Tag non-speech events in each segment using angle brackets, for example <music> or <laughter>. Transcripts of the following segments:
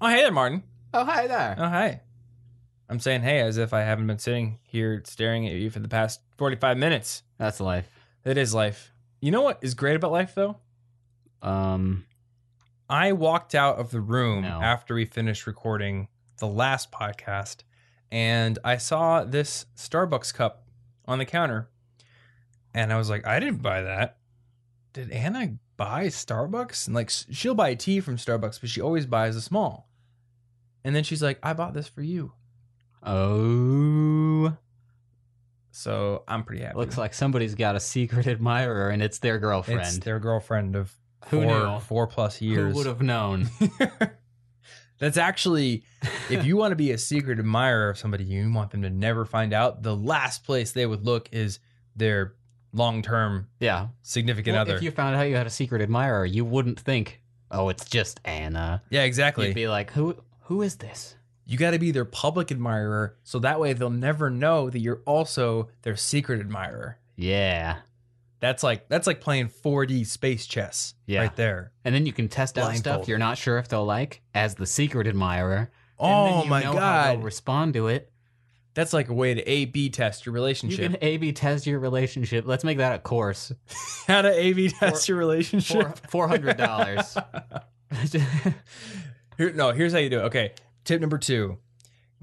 Oh, hey there, Martin. Oh, hi there. Oh, hi. I'm saying hey as if I haven't been sitting here staring at you for the past 45 minutes. That's life. It is life. You know what is great about life, though? Um, I walked out of the room No. after we finished recording the last podcast and I saw this Starbucks cup on the counter. And I was like, I didn't buy that. Did Anna buy Starbucks? And like, s- she'll buy tea from Starbucks, but she always buys a small. And then she's like, I bought this for you. oh, So I'm pretty happy. looks like somebody's got a secret admirer, and it's their girlfriend. it's their girlfriend of Who four, knew? four plus years. Who would have known? <laughs> <laughs> That's actually, if you want to be a secret admirer of somebody, you want them to never find out. The last place they would look is their long-term yeah. significant Well, other. If you found out you had a secret admirer, you wouldn't think, "Oh, it's just Anna." yeah, exactly. You'd be like, "Who? Who is this?" you got to be their public admirer, so that way they'll never know that you're also their secret admirer. Yeah. That's like that's like playing 4D space chess Yeah. right there. And then you can test out stuff you're not sure if they'll like as the secret admirer. and oh then Oh you my know How they'll god, respond to it. that's like a way to A/B test your relationship. You can A/B test your relationship. Let's make that a course. <laughs> How to A/B test your relationship? Four hundred dollars. <laughs> <laughs> Here, no, here's how you do it. Okay, tip number two: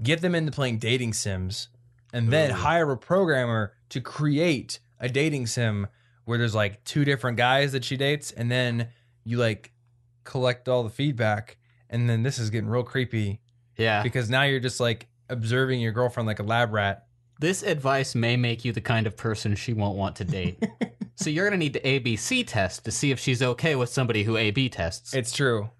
get them into playing dating sims, and then Ooh. hire a programmer to create a dating sim where there's like two different guys that she dates, and then you like collect all the feedback, and then this is getting real creepy yeah. because now you're just like observing your girlfriend like a lab rat. This advice may make you the kind of person she won't want to date. <laughs> so you're gonna need to ABC test to see if she's okay with somebody who AB tests. It's true.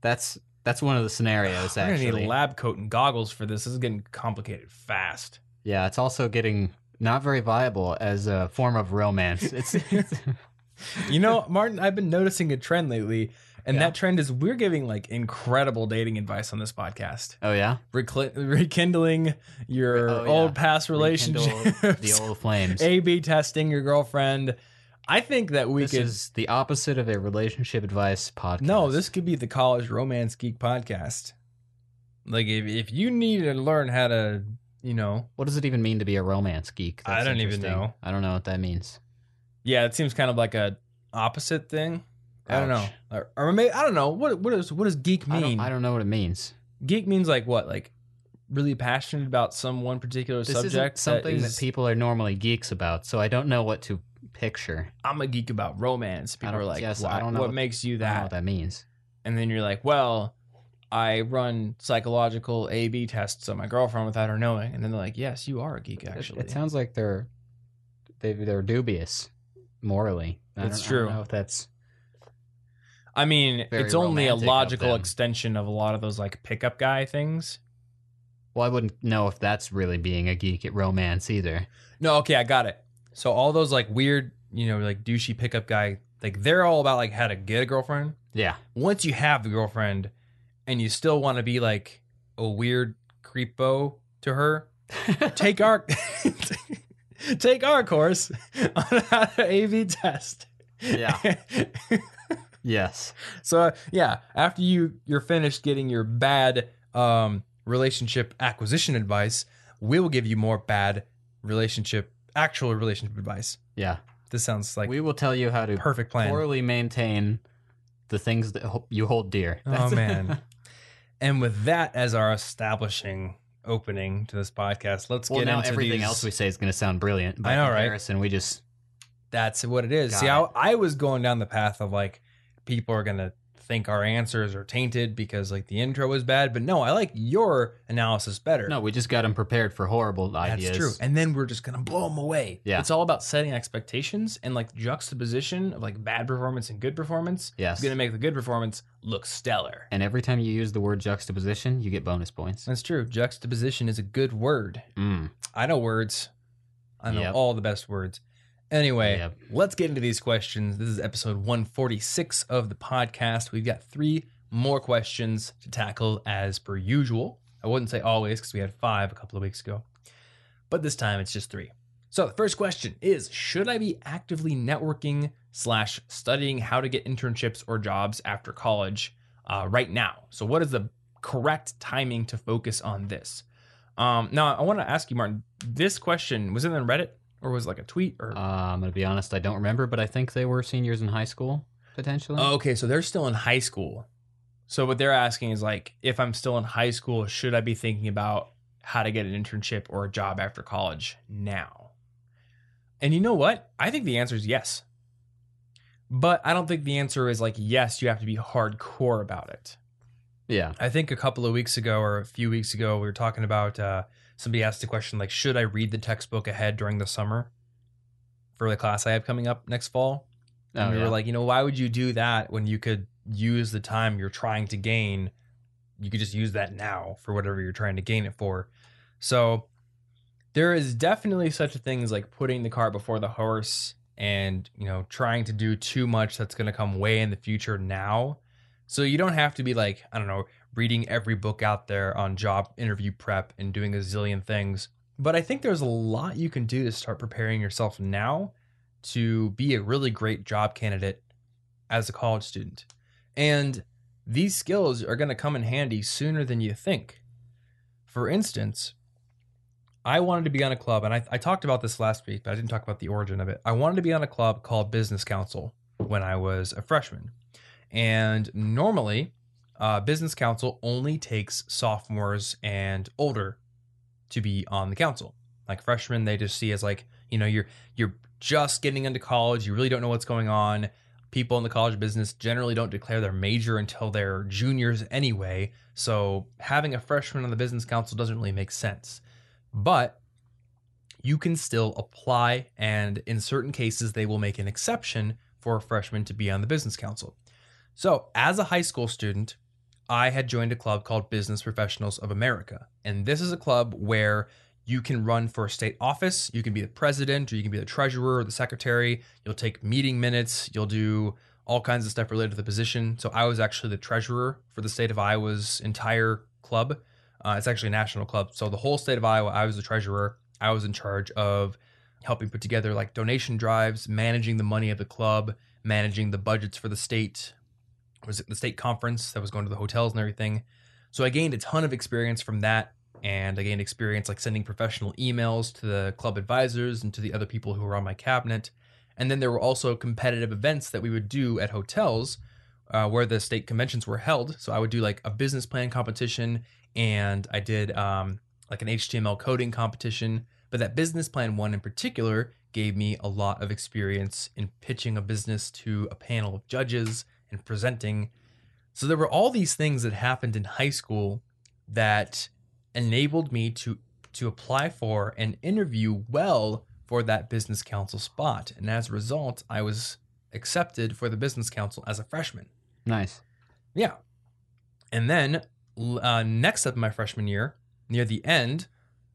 that's that's one of the scenarios <sighs> We're gonna actually. need a lab coat and goggles for this. This is getting complicated fast. yeah, it's also getting not very viable as a form of romance. <laughs> It's, it's <laughs> You know, Martin, I've been noticing a trend lately, and Yeah. that trend is we're giving like incredible dating advice on this podcast. oh yeah, Recl- rekindling your Oh, yeah. old past relationships, Rekindle the old flames. <laughs> A B testing your girlfriend. I think that we this could. is the opposite of a relationship advice podcast. no, this could be the college romance geek podcast. Like if if you need to learn how to, you know, What does it even mean to be a romance geek? I don't even interesting. know. I don't know what that means. yeah, it seems kind of like a opposite thing. I don't know, Ouch. or, or maybe I don't know what what is what does geek I mean? don't, I don't know what it means. geek means like what like really passionate about some one particular This subject isn't something that, is- people are normally geeks about, so I don't know what to picture. i'm a geek about romance people are like yes, I don't know what what- makes you I don't know that what that means. and then you're like well i run psychological a b tests on my girlfriend without her knowing and then they're like yes you are a geek actually it, sounds like they're they they're dubious morally. I I true. don't know if that's i mean it's only a romantic of logical extension of a lot of those like pickup guy things well, I wouldn't know if that's really being a geek at romance either. no okay i got it so all those like weird you know like douchey pickup guy like they're all about like how to get a girlfriend Yeah, once you have the girlfriend and you still want to be like a weird creepo to her, <laughs> take our <laughs> take our course <laughs> on how to A/B test. Yeah. yes, so uh, yeah, after you you're finished getting your bad um, relationship acquisition advice, we will give you more bad relationship actual relationship advice. yeah. This sounds like we will tell you how to perfect plan. poorly maintain the things that ho- you hold dear. Oh man. <laughs> and with that as our establishing opening to this podcast, let's well, get now into everything these- else we say is going to sound brilliant. By I know, right? comparison, we just That's what it is. Got See, it. I, I was going down the path of like people are gonna think our answers are tainted because like the intro was bad, but no, I like your analysis better. no, we just got them prepared for horrible ideas. that's true. And then we're just gonna blow them away. Yeah. it's all about setting expectations and like juxtaposition of like bad performance and good performance. Yes. is gonna make the good performance look stellar. And every time you use the word juxtaposition, you get bonus points. That's true. Juxtaposition is a good word. Mm. I know words. I know Yep. all the best words. Anyway, Yep. let's get into these questions. This is episode 146 of the podcast. We've got three more questions to tackle as per usual. I wouldn't say always because we had five a couple of weeks ago, but this time it's just three. So the first question is Should I be actively networking slash studying how to get internships or jobs after college uh, right now? So, what is the correct timing to focus on this. Um, now, I want to ask you, Martin. This question was it on Reddit or was it like a tweet or? Uh, I'm gonna be honest, I don't remember, but I think they were seniors in high school potentially. Oh, okay, so they're still in high school. So what they're asking is like, if I'm still in high school, should I be thinking about how to get an internship or a job after college now? And you know what? I think the answer is yes. But I don't think the answer is like yes, you have to be hardcore about it. yeah. I think a couple of weeks ago or a few weeks ago, we were talking about uh, somebody asked the question like, should I read the textbook ahead during the summer for the class I have coming up next fall? And Oh, we yeah. were like, you know, why would you do that when you could use the time you're trying to gain? You could just use that now for whatever you're trying to gain it for. So there is definitely such a thing as like putting the cart before the horse and, you know, trying to do too much that's going to come way in the future now. So you don't have to be like, I don't know, reading every book out there on job interview prep and doing a zillion things. But I think there's a lot you can do to start preparing yourself now to be a really great job candidate as a college student. And these skills are going to come in handy sooner than you think. For instance, I wanted to be on a club, and I, I talked about this last week, but I didn't talk about the origin of it. I wanted to be on a club called Business Council when I was a freshman. And normally, uh, Business Council only takes sophomores and older to be on the council. Like freshmen, they just see as like, you know, you're you're just getting into college, you really don't know what's going on. People in the college business generally don't declare their major until they're juniors anyway. So having a freshman on the business council doesn't really make sense. But you can still apply, and in certain cases, they will make an exception for a freshman to be on the business council. So, as a high school student, I had joined a club called Business Professionals of America. And this is a club where you can run for a state office. You can be the president, or you can be the treasurer or the secretary. You'll take meeting minutes. You'll do all kinds of stuff related to the position. So, I was actually the treasurer for the state of Iowa's entire club. Uh, it's actually a national club. So, the whole state of Iowa, I was the treasurer. I was in charge of helping put together like donation drives, managing the money of the club, managing the budgets for the state, was it the state conference that was going to the hotels and everything. So I gained a ton of experience from that. And I gained experience like sending professional emails to the club advisors and to the other people who were on my cabinet. And then there were also competitive events that we would do at hotels uh, where the state conventions were held. So I would do like a business plan competition and I did um, like an HTML coding competition. But that business plan one in particular gave me a lot of experience in pitching a business to a panel of judges and presenting. So there were all these things that happened in high school that enabled me to to apply for and interview well for that business council spot. And as a result, I was accepted for the business council as a freshman. Nice. Yeah. And then uh, next up my freshman year, near the end,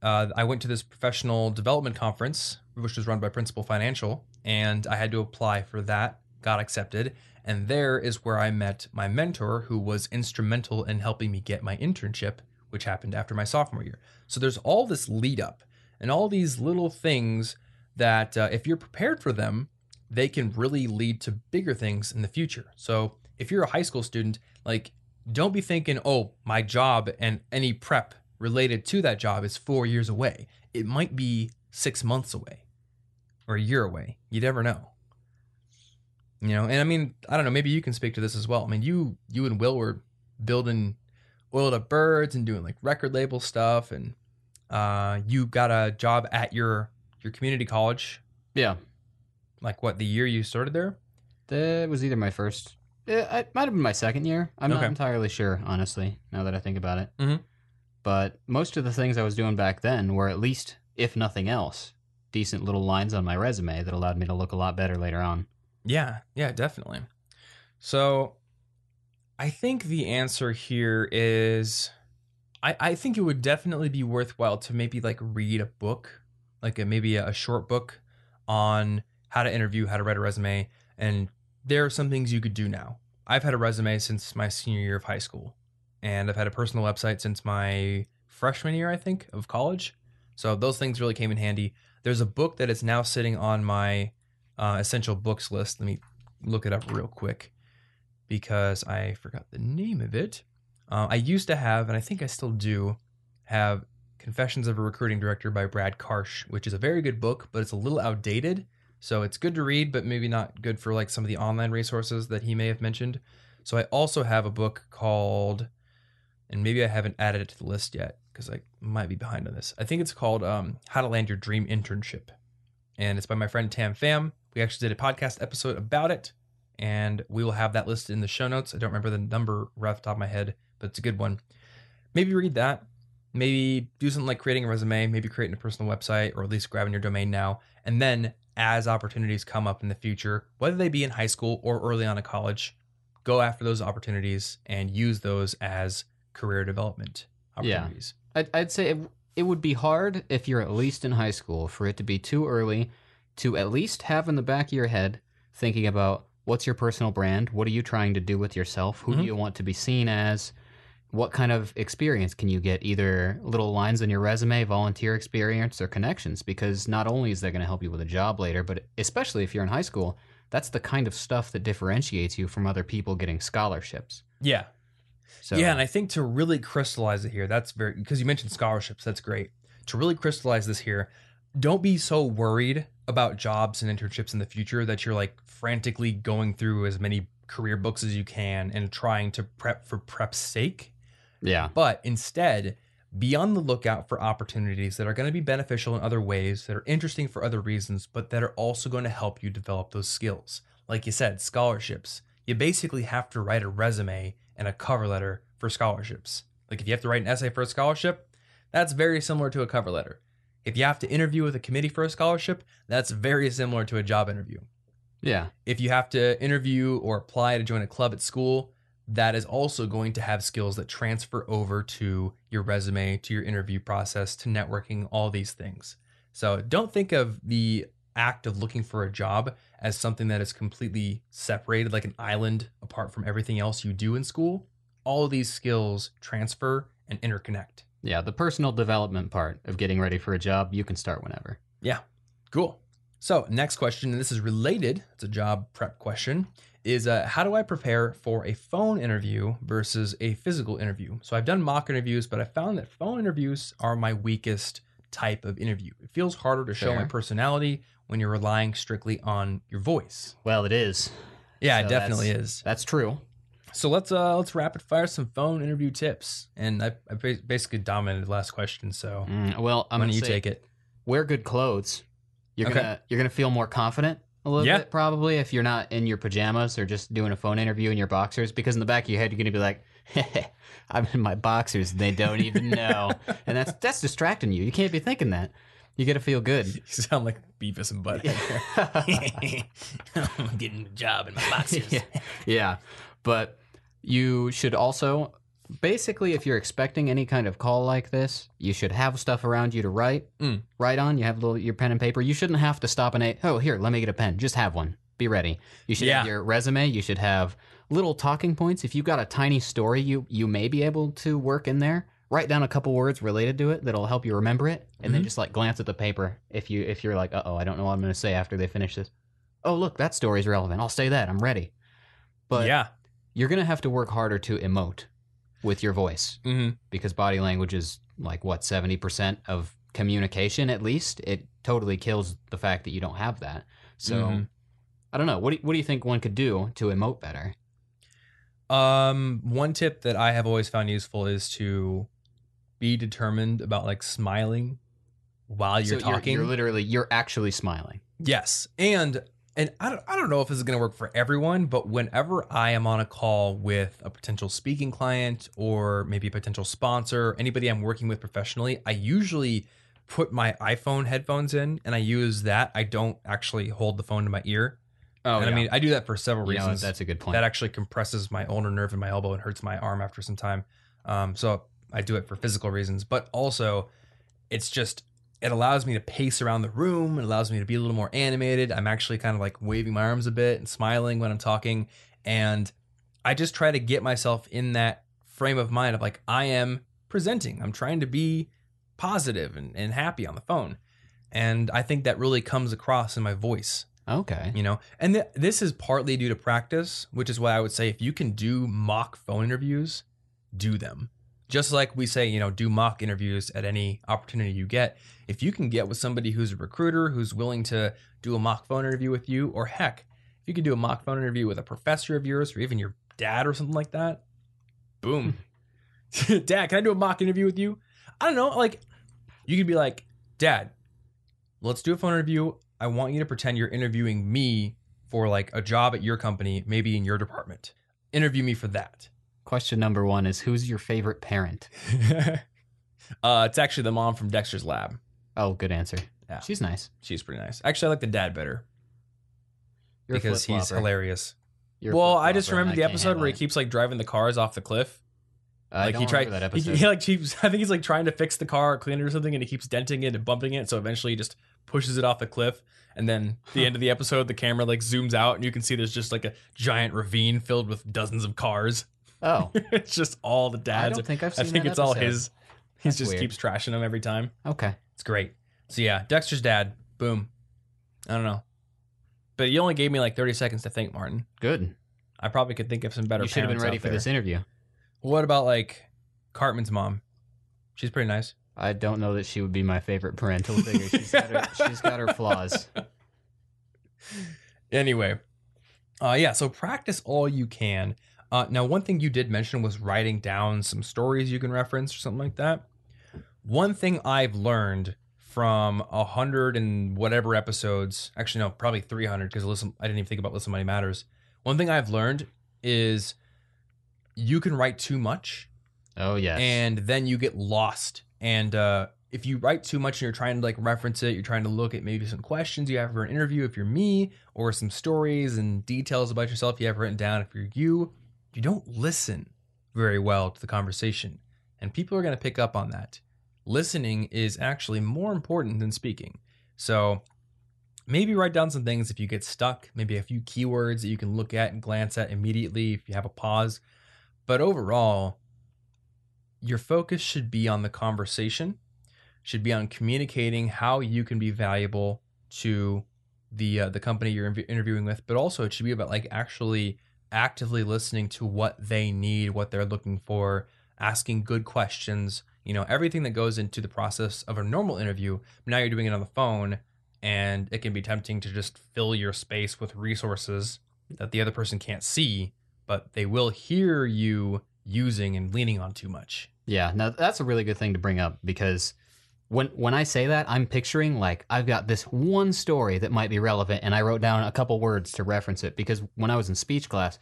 uh, I went to this professional development conference, which was run by Principal Financial, and I had to apply for that, got accepted. And there is where I met my mentor, who was instrumental in helping me get my internship, which happened after my sophomore year. So there's all this lead up and all these little things that, uh, if you're prepared for them, they can really lead to bigger things in the future. So if you're a high school student, like don't be thinking, oh, my job and any prep related to that job is four years away. It might be six months away or a year away. You never know. You know, and I mean, I don't know, maybe you can speak to this as well. I mean, you you and Will were building oiled up birds and doing like record label stuff and uh you got a job at your your community college Yeah. like what the year you started there That was either my first. eh, It might have been my second year. I'm not entirely sure, honestly, now that I think about it. Mhm. But most of the things I was doing back then were at least, if nothing else, decent little lines on my resume that allowed me to look a lot better later on. Yeah, yeah, definitely. So I think the answer here is I, I think it would definitely be worthwhile to maybe like read a book, like a, maybe a, a short book on how to interview, how to write a resume. And there are some things you could do now. I've had a resume since my senior year of high school, and I've had a personal website since my freshman year, I think, of college. So those things really came in handy. There's a book that is now sitting on my uh, essential books list. Let me look it up real quick because I forgot the name of it. Uh, I used to have, and I think I still do, have Confessions of a Recruiting Director by Brad Karsh, which is a very good book, but it's a little outdated. So it's good to read, but maybe not good for like some of the online resources that he may have mentioned. So I also have a book called, and maybe I haven't added it to the list yet because I might be behind on this. I think it's called um, How to Land Your Dream Internship, and it's by my friend Tam Pham. We actually did a podcast episode about it, and we will have that listed in the show notes. I don't remember the number right off the top of my head, but it's a good one. Maybe read that. Maybe do something like creating a resume, maybe creating a personal website, or at least grabbing your domain now. And then, as opportunities come up in the future, whether they be in high school or early on in college, go after those opportunities and use those as career development Yeah. opportunities. I'd, I'd say it, it would be hard if you're at least in high school for it to be too early to at least have in the back of your head thinking about what's your personal brand, what are you trying to do with yourself, who Mhm. do you want to be seen as, what kind of experience can you get, either little lines on your resume, volunteer experience, or connections, because not only is that going to help you with a job later, but especially if you're in high school, that's the kind of stuff that differentiates you from other people getting scholarships. Yeah. So yeah, and I think to really crystallize it here, that's very because you mentioned scholarships, that's great. To really crystallize this here, don't be so worried about jobs and internships in the future that you're like frantically going through as many career books as you can and trying to prep for prep's sake. yeah, But instead, be on the lookout for opportunities that are going to be beneficial in other ways, that are interesting for other reasons, but that are also going to help you develop those skills. Like you said, scholarships. You basically have to write a resume and a cover letter for scholarships. Like if you have to write an essay for a scholarship, that's very similar to a cover letter. If you have to interview with a committee for a scholarship, that's very similar to a job interview. yeah. If you have to interview or apply to join a club at school, that is also going to have skills that transfer over to your resume, to your interview process, to networking, all these things. So don't think of the act of looking for a job as something that is completely separated, like an island apart from everything else you do in school. All of these skills transfer and interconnect. Yeah, the personal development part of getting ready for a job, you can start whenever. Yeah, cool. So, next question, and this is related, it's a job prep question, is uh, how do I prepare for a phone interview versus a physical interview? So, I've done mock interviews, but I found that phone interviews are my weakest type of interview. It feels harder to show my personality when you're relying strictly on your voice. Well, it is. Yeah, So it definitely is. That's true. So let's uh let's rapid fire some phone interview tips. And I, I basically dominated the last question, so Mm, well, I'm why gonna don't you take it? wear good clothes. You're Okay. gonna you're gonna feel more confident a little Yeah. bit probably if you're not in your pajamas or just doing a phone interview in your boxers because in the back of your head you're gonna be like, <laughs> I'm in my boxers. They don't even know, <laughs> and that's that's distracting you. You can't be thinking that. You got to feel good. <laughs> You sound like Beavis and Butthead. I'm getting a job in my boxes. yeah. yeah. But you should also basically if you're expecting any kind of call like this, you should have stuff around you to write. Mm. Write on. You have little your pen and paper. You shouldn't have to stop and a oh here, let me get a pen. Just have one. Be ready. You should have your resume. You should have little talking points. If you've got a tiny story you you may be able to work in there. Write down a couple words related to it that'll help you remember it, and then Mhm. just like glance at the paper. If you if you're like, uh oh, I don't know what I'm going to say after they finish this. Oh look, that story's relevant. I'll say that. I'm ready. But yeah. You're going to have to work harder to emote with your voice hmm because body language is like what 70% of communication at least? It totally kills the fact that you don't have that. So Mhm. i don't know. What do, what do you think one could do to emote better? Um, one tip that I have always found useful is to be determined about like smiling while you're so talking. you're, literally you're actually smiling. Yes, and and I don't I don't know if this is going to work for everyone, but whenever I am on a call with a potential speaking client or maybe a potential sponsor, anybody I'm working with professionally, I usually put my iPhone headphones in and I use that. I don't actually hold the phone to my ear. oh and I mean, I do that for several you know, reasons. that's a good point that actually compresses my ulnar nerve in my elbow and hurts my arm after some time. Um, so I do it for physical reasons, but also it's just it allows me to pace around the room. It allows me to be a little more animated. I'm actually kind of like waving my arms a bit and smiling when I'm talking, and I just try to get myself in that frame of mind of like I am presenting. I'm trying to be positive and, and happy on the phone. And I think that really comes across in my voice okay you know and th- this is partly due to practice which is why i would say if you can do mock phone interviews do them. Just like we say, you know, do mock interviews at any opportunity you get. If you can get with somebody who's a recruiter who's willing to do a mock phone interview with you, or heck, if you can do a mock phone interview with a professor of yours or even your dad or something like that, boom. Hmm. <laughs> dad, can I do a mock interview with you? I don't know. Like, you could be like, Dad, let's do a phone interview. I want you to pretend you're interviewing me for like a job at your company, maybe in your department. Interview me for that. Question number one is who's your favorite parent? <laughs> uh, it's actually the mom from Dexter's Lab. Oh, good answer. Yeah. She's nice. She's pretty nice. Actually, I like the dad better You're a because he's flip-flopper. hilarious. You're a well, I just flip-flopper, remember and the can't episode where he handle keeps like driving the cars off the cliff. it. I like don't he tried remember that <laughs> he, episode. he like keeps I think he's like trying to fix the car or clean it or something and he keeps denting it and bumping it so eventually he just pushes it off the cliff and then the end of the episode the camera like zooms out and you can see there's just like a giant ravine filled with dozens of cars oh, <laughs> it's just all the I dads don't think I've I seen think that it's all his he just weird. keeps trashing them every time Okay. it's great so yeah Dexter's dad boom I don't know but you only gave me like 30 seconds to think Martin Good. I probably could think of some better you should have been ready for there. this interview. what about like Cartman's mom she's pretty nice I don't know that she would be my favorite parental figure. She's got her, <laughs> she's got her flaws. anyway uh yeah so practice all you can uh now one thing you did mention was writing down some stories you can reference or something like that one thing i've learned from a hundred and whatever episodes actually no probably 300 because listen i didn't even think about listen money matters one thing i've learned is you can write too much Oh yes. and then you get lost. And uh, if you write too much and you're trying to like reference it, you're trying to look at maybe some questions you have for an interview if you're me, or some stories and details about yourself you have written down if you're you, you don't listen very well to the conversation. And people are going to pick up on that. Listening is actually more important than speaking. So maybe write down some things if you get stuck, maybe a few keywords that you can look at and glance at immediately if you have a pause. But overall, your focus should be on the conversation, should be on communicating how you can be valuable to the uh, the company you're interviewing with, but also it should be about like actually actively listening to what they need, what they're looking for, asking good questions, you know, everything that goes into the process of a normal interview. Now you're doing it on the phone and it can be tempting to just fill your space with resources that the other person can't see, but they will hear you using and leaning on too much. Yeah, now that's a really good thing to bring up because when when I say that, I'm picturing like I've got this one story that might be relevant, and I wrote down a couple words to reference it. Because when I was in speech class,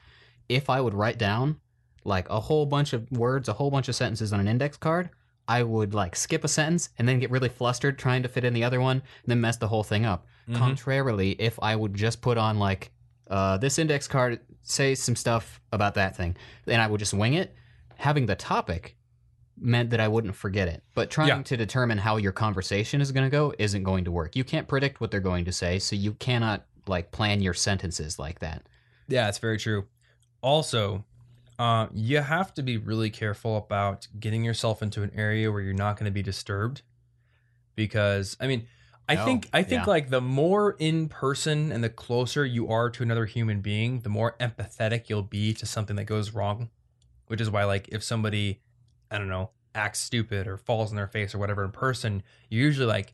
if I would write down like a whole bunch of words, a whole bunch of sentences on an index card, I would like skip a sentence and then get really flustered trying to fit in the other one, and then mess the whole thing up. Mhm. Contrarily, if I would just put on like uh, this index card, say some stuff about that thing, and I would just wing it, having the topic meant that I wouldn't forget it. But trying Yeah. to determine how your conversation is going to go isn't going to work. You can't predict what they're going to say, so you cannot like plan your sentences like that. Yeah, it's very true. Also, uh, you have to be really careful about getting yourself into an area where you're not going to be disturbed, because I mean, I Oh, think I think yeah. like the more in person and the closer you are to another human being, the more empathetic you'll be to something that goes wrong. Which is why, like, if somebody, I don't know, acts stupid or falls in their face or whatever in person, you're usually like,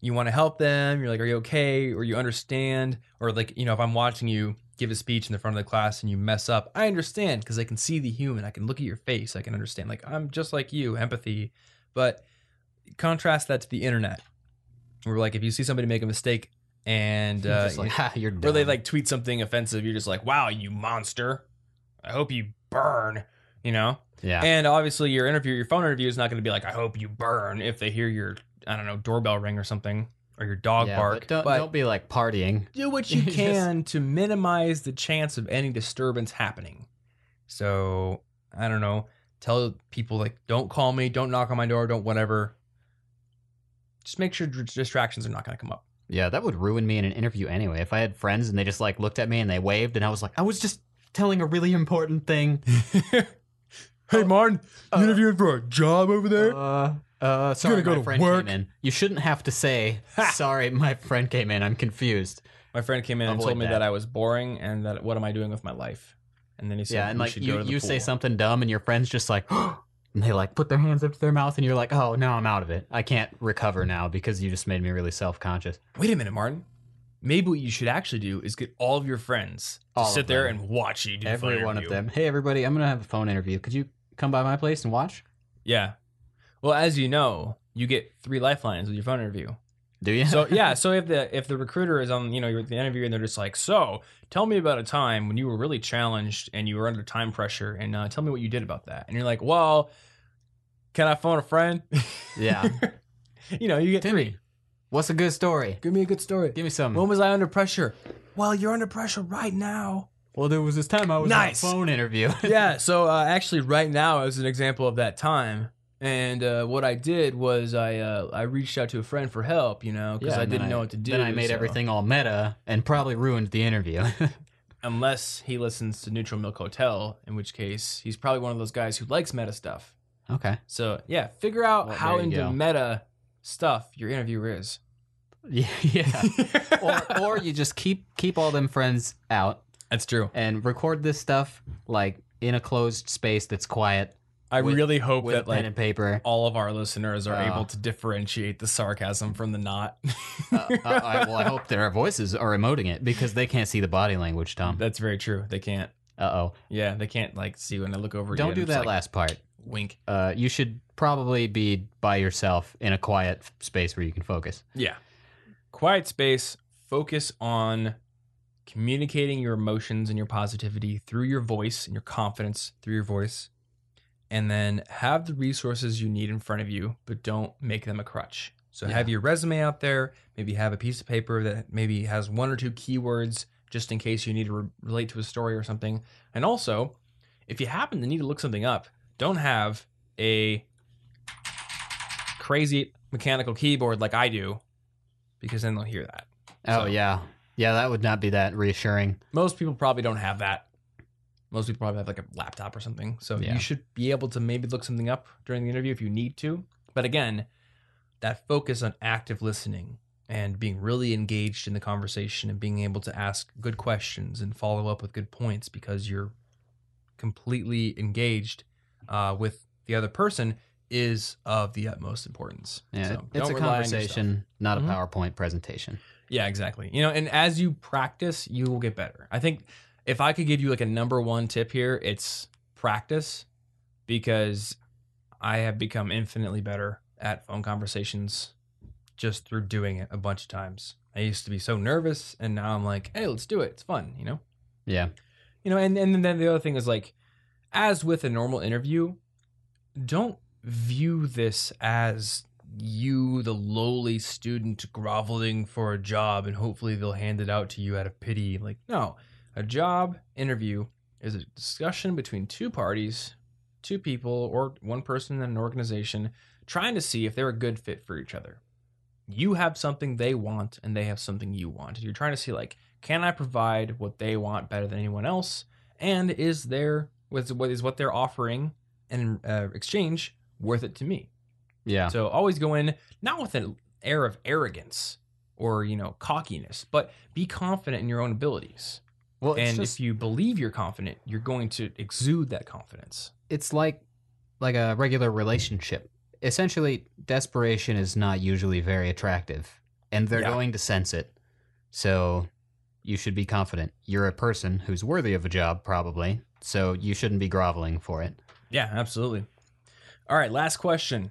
you want to help them. You're like, are you okay? Or you understand? Or like, you know, if I'm watching you give a speech in the front of the class and you mess up, I understand because I can see the human. I can look at your face. I can understand. Like, I'm just like you, empathy. But contrast that to the internet, where like if you see somebody make a mistake and You're uh, like, ha, <laughs> you're or they like tweet something offensive, you're just like, wow, you monster. I hope you burn. You know. yeah. And obviously, your interview, your phone interview is not going to be like, "I hope you burn" if they hear your, I don't know, doorbell ring or something, or your dog yeah, bark. But don't, don't be like partying. do what <laughs> you can to minimize the chance of any disturbance happening. So I don't know. Tell people like, don't call me, don't knock on my door, don't whatever. Just make sure distractions are not going to come up. Yeah, that would ruin me in an interview anyway. If I had friends and they just like looked at me and they waved and I was like, I was just telling a really important thing. <laughs> hey, Martin, uh, interviewing for a job over there? Uh, uh, sorry, go my to friend work. came in. You shouldn't have to say, sorry, my friend came in. I'm confused. My friend came in and Avoid told me that. that I was boring and that what am I doing with my life? and then he said, yeah, and like should you, to the you say pool." something dumb, and your friends just like, <gasps> and they like put their hands up to their mouth, and you're like, oh, no, I'm out of it. I can't recover now because you just made me really self conscious. Wait a minute, Martin. Maybe what you should actually do is get all of your friends to All of sit there and watch you do Every phone one of interview. them. Hey, everybody, I'm gonna have a phone interview. Could you come by my place and watch? Yeah. Well, as you know, you get three lifelines with your phone interview. Do you? So <laughs> yeah, so if the if the recruiter is on, you know, you're at the interview and they're just like, so tell me about a time when you were really challenged and you were under time pressure, and uh, tell me what you did about that. And you're like, well, can I phone a friend? <laughs> yeah. you know, you get Timmy, what's a good story? Give me a good story. Give me some. When was I under pressure? Well, you're under pressure right now. Well, there was this time I was Nice. on a phone interview. <laughs> yeah. So uh, actually, right now is an example of that time. And uh, what I did was I uh, I reached out to a friend for help, you know, because Yeah, I didn't know what to do. Then I made so- everything all meta and probably ruined the interview. <laughs> unless he listens to Neutral Milk Hotel, in which case he's probably one of those guys who likes meta stuff. okay. So yeah, figure out Well, how into go. meta stuff your interviewer is. <laughs> Yeah. yeah. or or you just keep keep all them friends out That's true. and record this stuff like in a closed space that's quiet I With- really hope that pen like and paper. all of our listeners are Uh. able to differentiate the sarcasm from the not. <laughs> uh, uh, I, well, I hope their voices are emoting it because they can't see the body language, Tom. That's very true. They can't. Uh oh. Yeah, they can't like see when I look over. Don't do that like, last part. wink. Uh, you should probably be by yourself in a quiet space where you can focus. Yeah. Quiet space. Focus on communicating your emotions and your positivity through your voice and your confidence through your voice. And then have the resources you need in front of you, but don't make them a crutch. So have your resume out there. Maybe have a piece of paper that maybe has one or two keywords just in case you need to re- relate to a story or something. And also, if you happen to need to look something up, don't have a crazy mechanical keyboard like I do, because then they'll hear that. Oh So- yeah, yeah. That would not be that reassuring. Most people probably don't have that. Most people probably have like a laptop or something. So Yeah. you should be able to maybe look something up during the interview if you need to. But again, that focus on active listening and being really engaged in the conversation and being able to ask good questions and follow up with good points because you're completely engaged uh, with the other person is of the utmost importance. Yeah, So it's a rely on your stuff. conversation, not a Mhm. PowerPoint presentation. Yeah, exactly. You know, and as you practice, you will get better. I think if I could give you like a number one tip here, it's practice because I have become infinitely better at phone conversations just through doing it a bunch of times. I used to be so nervous and now I'm like, hey, let's do it. It's fun, you know? Yeah, You know, and, and then the other thing is like, as with a normal interview, don't view this as you, the lowly student, groveling for a job and hopefully they'll hand it out to you out of pity. Like, no, a job interview is a discussion between two parties, two people, or one person in an organization trying to see if they're a good fit for each other. You have something they want and they have something you want. You're trying to see, like, can I provide what they want better than anyone else? And is there was what is what they're offering in uh, exchange worth it to me? Yeah, So always go in not with an air of arrogance or you know cockiness, but be confident in your own abilities. well, and just if you believe you're confident, you're going to exude that confidence. it's like like a regular relationship. Essentially, desperation is not usually very attractive, and they're Yeah. going to sense it. So you should be confident. You're a person who's worthy of a job, probably. So you shouldn't be groveling for it. Yeah, absolutely. All right, last question.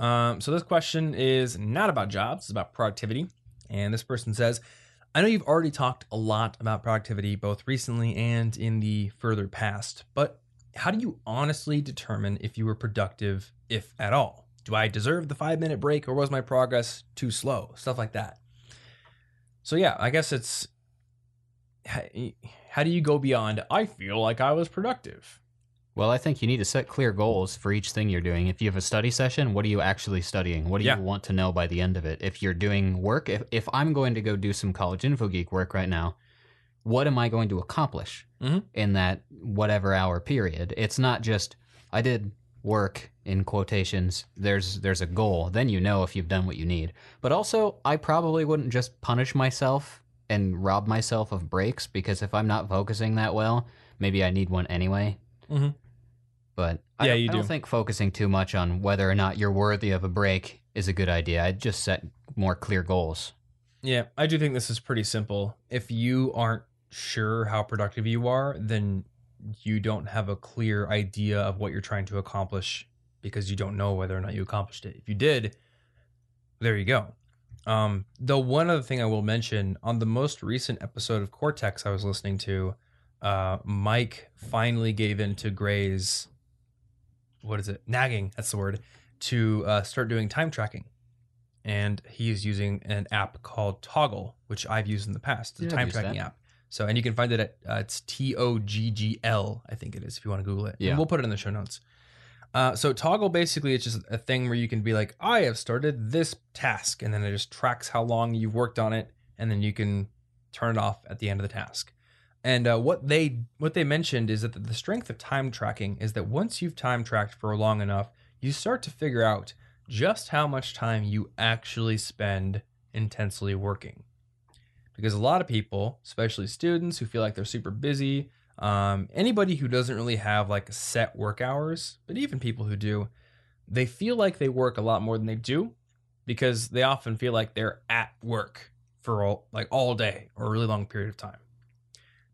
Um, so this question is not about jobs; it's about productivity. And this person says, "I know you've already talked a lot about productivity, both recently and in the further past. But how do you honestly determine if you were productive, if at all? Do I deserve the five-minute break, or was my progress too slow? Stuff like that." So yeah, I guess it's how do you go beyond? I feel like I was productive. Well, I think you need to set clear goals for each thing you're doing. If you have a study session, what are you actually studying? What do Yeah. you want to know by the end of it? If you're doing work, if, if I'm going to go do some college info geek work right now, what am I going to accomplish Mhm. in that whatever hour period? It's not just I did work in quotations. There's there's a goal. Then you know if you've done what you need. But also, I probably wouldn't just punish myself and rob myself of breaks because if I'm not focusing that well, maybe I need one anyway. Mhm. But I, Yeah, don't- you I don't think focusing too much on whether or not you're worthy of a break is a good idea. I'd just set more clear goals. Yeah, I do think this is pretty simple. If you aren't sure how productive you are, then you don't have a clear idea of what you're trying to accomplish because you don't know whether or not you accomplished it. If you did, there you go. Um, the one other thing I will mention on the most recent episode of Cortex I was listening to, uh, Mike finally gave in to Gray's, what is it, nagging, that's the word, to uh, start doing time tracking and he is using an app called Toggl, which I've used in the past. the Yeah, time tracking that. app. So, and you can find it at uh, it's T O G G L, I think it is, if you want to Google it. And Yeah. we'll put it in the show notes. Uh, so Toggl basically it's just a thing where you can be like, I have started this task, and then it just tracks how long you've worked on it, and then you can turn it off at the end of the task. And uh, what they what they mentioned is that the strength of time tracking is that once you've time tracked for long enough, you start to figure out just how much time you actually spend intensely working. Because a lot of people, especially students who feel like they're super busy, um, anybody who doesn't really have like set work hours, but even people who do, they feel like they work a lot more than they do because they often feel like they're at work for all, like all day or a really long period of time.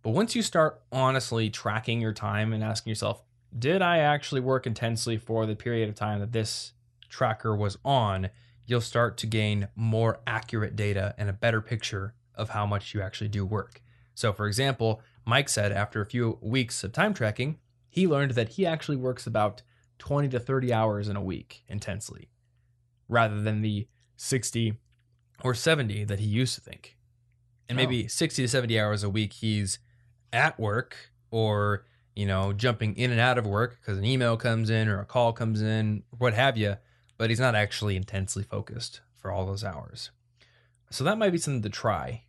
But once you start honestly tracking your time and asking yourself, did I actually work intensely for the period of time that this tracker was on, you'll start to gain more accurate data and a better picture of how much you actually do work. So, for example, Mike said after a few weeks of time tracking, he learned that he actually works about 20 to 30 hours in a week intensely, rather than the 60 or 70 that he used to think. And Oh. maybe 60 to 70 hours a week he's at work or, you know, jumping in and out of work because an email comes in or a call comes in, what have you, but he's not actually intensely focused for all those hours. So that might be something to try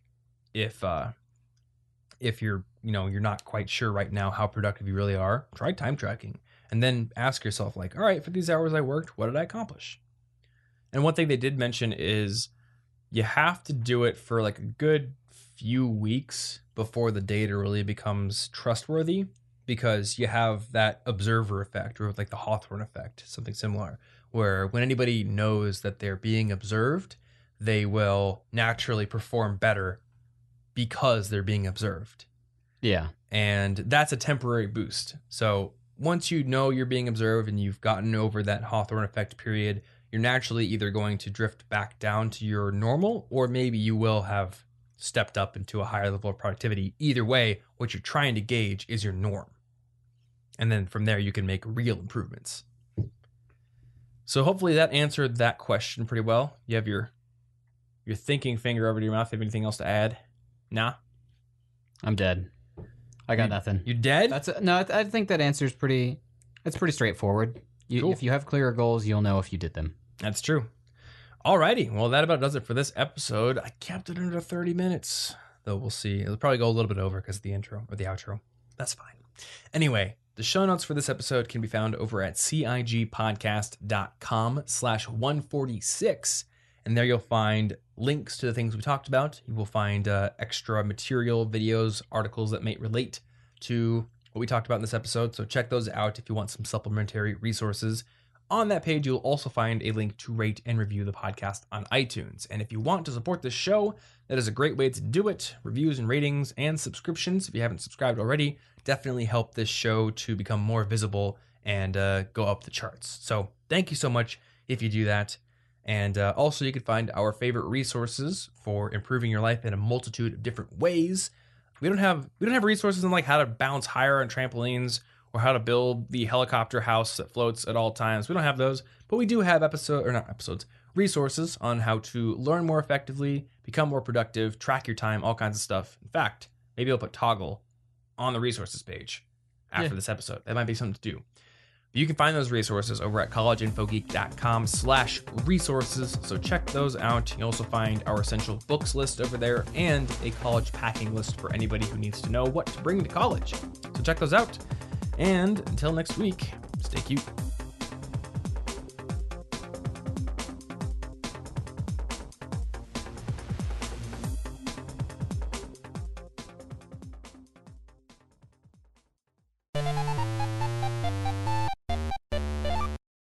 if uh if you're, you know, you're not quite sure right now how productive you really are. Try time tracking and then ask yourself like, all right, for these hours I worked, what did I accomplish? And one thing they did mention is you have to do it for like a good few weeks before the data really becomes trustworthy because you have that observer effect or like the Hawthorne effect, something similar, where when anybody knows that they're being observed, they will naturally perform better because they're being observed. Yeah. And that's a temporary boost. So once you know you're being observed and you've gotten over that Hawthorne effect period, you're naturally either going to drift back down to your normal or maybe you will have stepped up into a higher level of productivity. Either way, what you're trying to gauge is your norm. And then from there, you can make real improvements. So hopefully that answered that question pretty well. You have your your thinking finger over to your mouth. Have anything else to add? Nah. I'm dead. I got You- nothing. You dead? That's a, no. I I think that answer's pretty. It's pretty straightforward. You, Cool. If you have clearer goals, you'll know if you did them. That's true. Alrighty. Well, that about does it for this episode. I kept it under 30 minutes, though we'll see. It'll probably go a little bit over because of the intro or the outro. That's fine. Anyway, the show notes for this episode can be found over at cigpodcast.com slash 146. And there you'll find links to the things we talked about. You will find uh, extra material, videos, articles that may relate to what we talked about in this episode. So check those out if you want some supplementary resources. On that page, you'll also find a link to rate and review the podcast on iTunes. And if you want to support this show, that is a great way to do it. Reviews and ratings and subscriptions, if you haven't subscribed already, definitely help this show to become more visible and uh, go up the charts. So thank you so much if you do that. And uh, also, you can find our favorite resources for improving your life in a multitude of different ways. We don't have we don't have resources on like how to bounce higher on trampolines or how to build the helicopter house that floats at all times. We don't have those, but we do have episode or not episodes, resources on how to learn more effectively, become more productive, track your time, all kinds of stuff. In fact, maybe I'll put Toggl on the resources page after Yeah. this episode. That might be something to do. You can find those resources over at collegeinfogeek.com slash resources. So check those out. You'll also find our essential books list over there and a college packing list for anybody who needs to know what to bring to college. So check those out. And until next week, stay cute.